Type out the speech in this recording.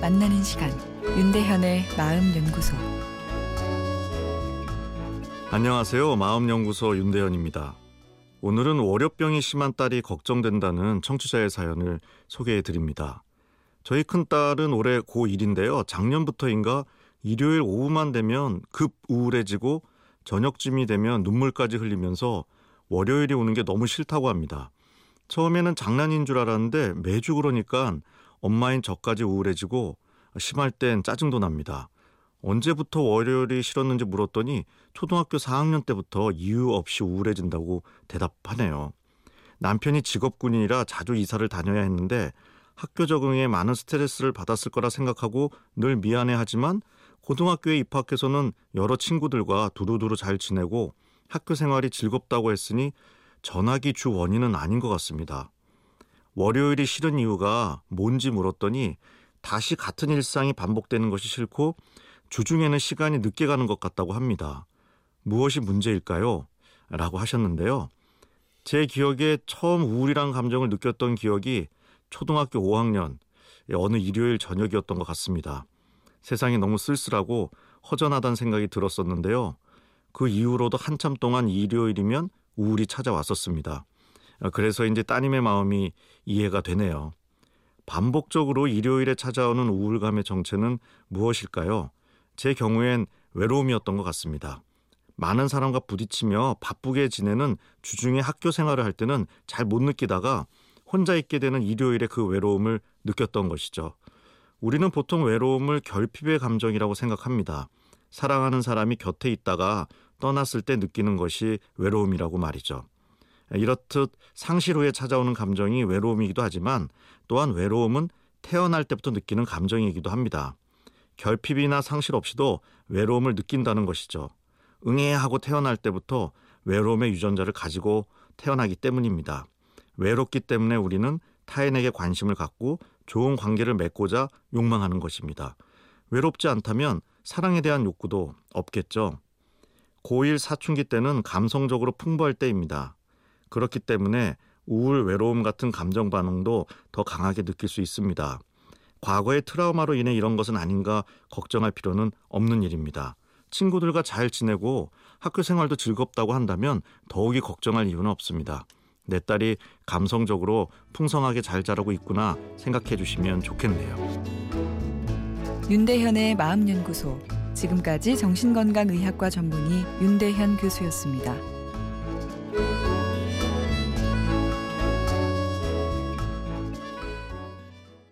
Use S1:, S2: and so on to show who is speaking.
S1: 만나는 시간 윤대현의 마음 연구소
S2: 안녕하세요. 마음연구소 윤대현입니다. 오늘은 월요병이 심한 딸이 걱정된다는 청취자의 사연을 소개해 드립니다. 저희 큰딸은 올해 고1인데요. 작년부터인가 일요일 오후만 되면 급 우울해지고 저녁쯤이 되면 눈물까지 흘리면서 월요일이 오는 게 너무 싫다고 합니다. 처음에는 장난인 줄 알았는데 매주 그러니까 엄마인 저까지 우울해지고 심할 땐 짜증도 납니다. 언제부터 월요일이 싫었는지 물었더니 초등학교 4학년 때부터 이유 없이 우울해진다고 대답하네요. 남편이 직업군인이라 자주 이사를 다녀야 했는데 학교 적응에 많은 스트레스를 받았을 거라 생각하고 늘 미안해하지만 고등학교에 입학해서는 여러 친구들과 두루두루 잘 지내고 학교 생활이 즐겁다고 했으니 전학이 주 원인은 아닌 것 같습니다. 월요일이 싫은 이유가 뭔지 물었더니 다시 같은 일상이 반복되는 것이 싫고 주중에는 시간이 늦게 가는 것 같다고 합니다. 무엇이 문제일까요? 라고 하셨는데요. 제 기억에 처음 우울이란 감정을 느꼈던 기억이 초등학교 5학년 어느 일요일 저녁이었던 것 같습니다. 세상이 너무 쓸쓸하고 허전하다는 생각이 들었었는데요. 그 이후로도 한참 동안 일요일이면 우울이 찾아왔었습니다. 그래서 이제 따님의 마음이 이해가 되네요. 반복적으로 일요일에 찾아오는 우울감의 정체는 무엇일까요? 제 경우엔 외로움이었던 것 같습니다. 많은 사람과 부딪히며 바쁘게 지내는 주중에 학교 생활을 할 때는 잘 못 느끼다가 혼자 있게 되는 일요일에 그 외로움을 느꼈던 것이죠. 우리는 보통 외로움을 결핍의 감정이라고 생각합니다. 사랑하는 사람이 곁에 있다가 떠났을 때 느끼는 것이 외로움이라고 말이죠. 이렇듯 상실 후에 찾아오는 감정이 외로움이기도 하지만 또한 외로움은 태어날 때부터 느끼는 감정이기도 합니다. 결핍이나 상실 없이도 외로움을 느낀다는 것이죠. 응애하고 태어날 때부터 외로움의 유전자를 가지고 태어나기 때문입니다. 외롭기 때문에 우리는 타인에게 관심을 갖고 좋은 관계를 맺고자 욕망하는 것입니다. 외롭지 않다면 사랑에 대한 욕구도 없겠죠. 고1 사춘기 때는 감성적으로 풍부할 때입니다. 그렇기 때문에 우울, 외로움 같은 감정 반응도 더 강하게 느낄 수 있습니다. 과거의 트라우마로 인해 이런 것은 아닌가 걱정할 필요는 없는 일입니다. 친구들과 잘 지내고 학교 생활도 즐겁다고 한다면 더욱이 걱정할 이유는 없습니다. 내 딸이 감성적으로 풍성하게 잘 자라고 있구나 생각해 주시면 좋겠네요.
S1: 윤대현의 마음연구소 지금까지 정신건강의학과 전문의 윤대현 교수였습니다.